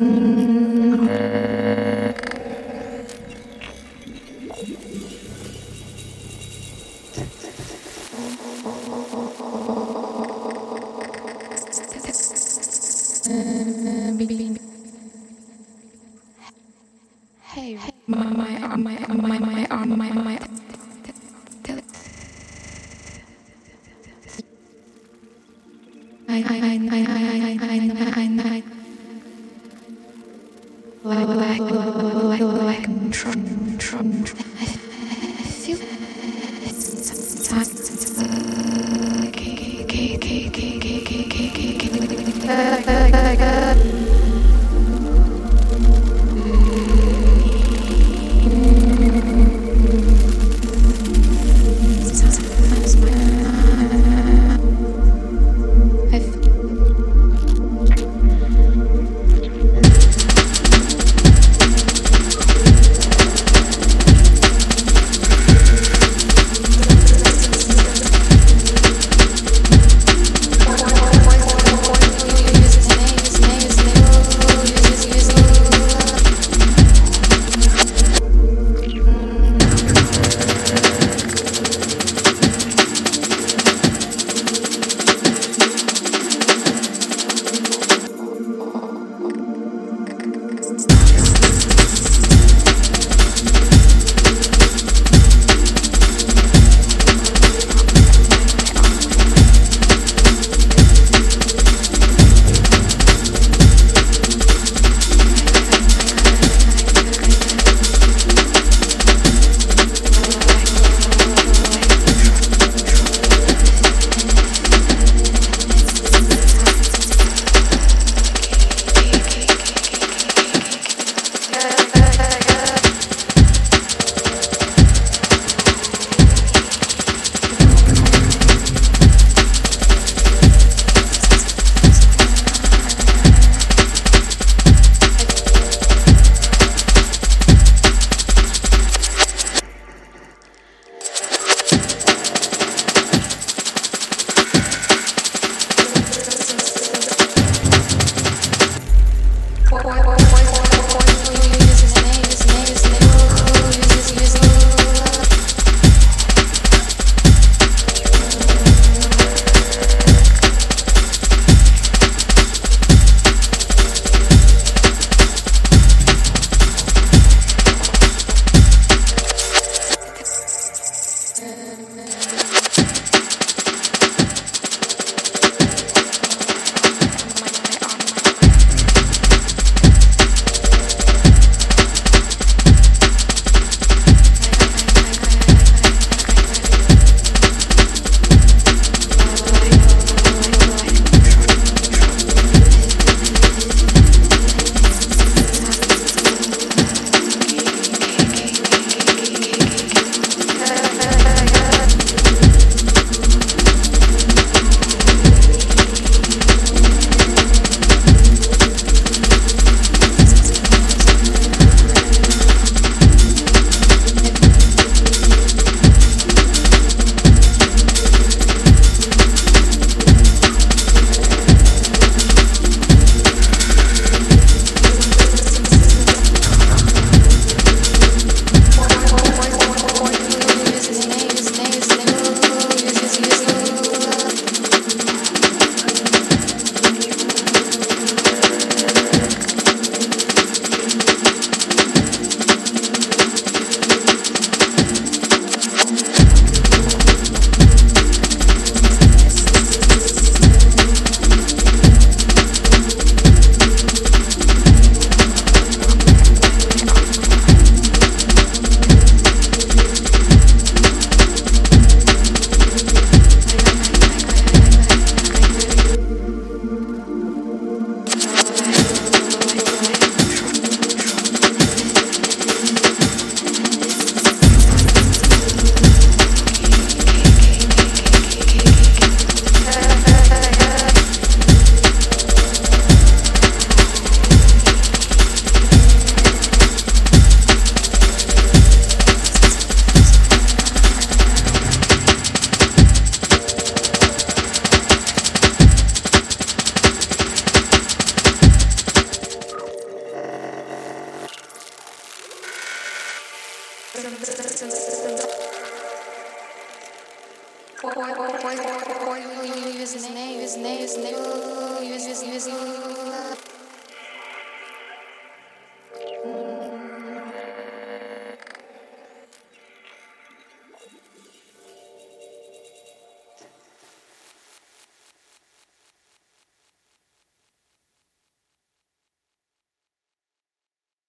Mm-hmm.